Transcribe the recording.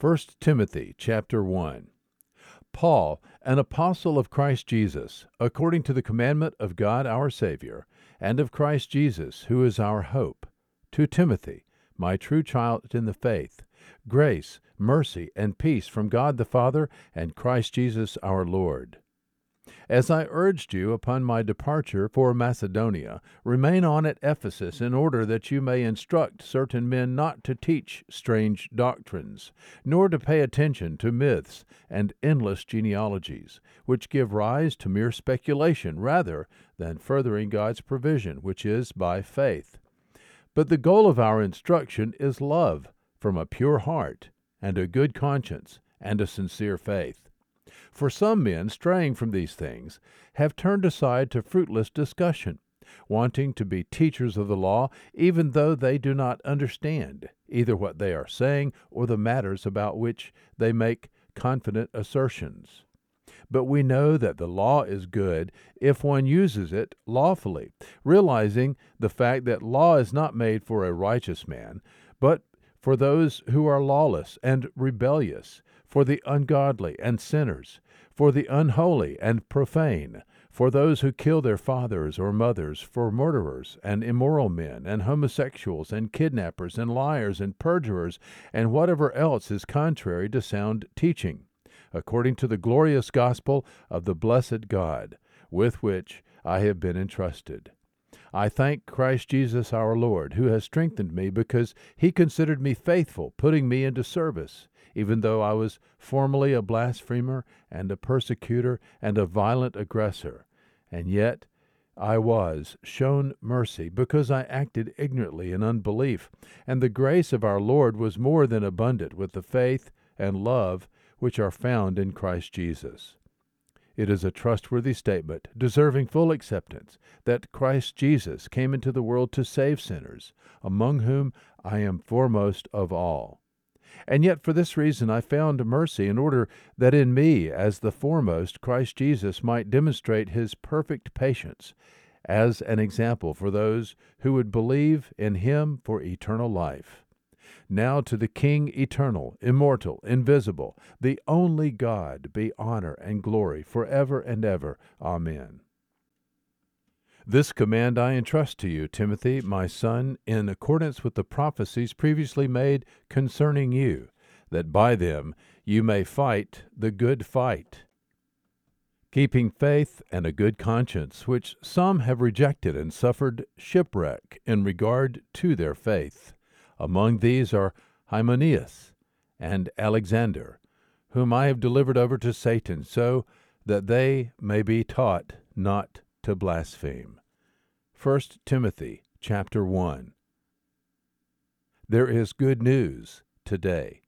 1 Timothy chapter 1. Paul, an apostle of Christ Jesus, according to the commandment of God our Savior, and of Christ Jesus, who is our hope, to Timothy, my true child in the faith, grace, mercy, and peace from God the Father and Christ Jesus our Lord. As I urged you upon my departure for Macedonia, remain on at Ephesus in order that you may instruct certain men not to teach strange doctrines, nor to pay attention to myths and endless genealogies, which give rise to mere speculation rather than furthering God's provision, which is by faith. But the goal of our instruction is love from a pure heart, and a good conscience, and a sincere faith. For some men, straying from these things, have turned aside to fruitless discussion, wanting to be teachers of the law, even though they do not understand either what they are saying or the matters about which they make confident assertions. But we know that the law is good if one uses it lawfully, realizing the fact that law is not made for a righteous man, but for those who are lawless and rebellious, for the ungodly and sinners, for the unholy and profane, for those who kill their fathers or mothers, for murderers and immoral men, and homosexuals, and kidnappers, and liars, and perjurers, and whatever else is contrary to sound teaching, according to the glorious gospel of the blessed God, with which I have been entrusted. I thank Christ Jesus our Lord, who has strengthened me, because he considered me faithful, putting me into service even though I was formerly a blasphemer and a persecutor and a violent aggressor. And yet I was shown mercy because I acted ignorantly in unbelief, and the grace of our Lord was more than abundant with the faith and love which are found in Christ Jesus. It is a trustworthy statement, deserving full acceptance, that Christ Jesus came into the world to save sinners, among whom I am foremost of all. And yet for this reason I found mercy, in order that in me, as the foremost, Christ Jesus might demonstrate his perfect patience as an example for those who would believe in him for eternal life. Now to the King eternal, immortal, invisible, the only God, be honor and glory for ever and ever. Amen. This command I entrust to you, Timothy, my son, in accordance with the prophecies previously made concerning you, that by them you may fight the good fight, keeping faith and a good conscience, which some have rejected and suffered shipwreck in regard to their faith. Among these are Hymenaeus and Alexander, whom I have delivered over to Satan, so that they may be taught not to blaspheme. 1 Timothy chapter 1 There is good news today.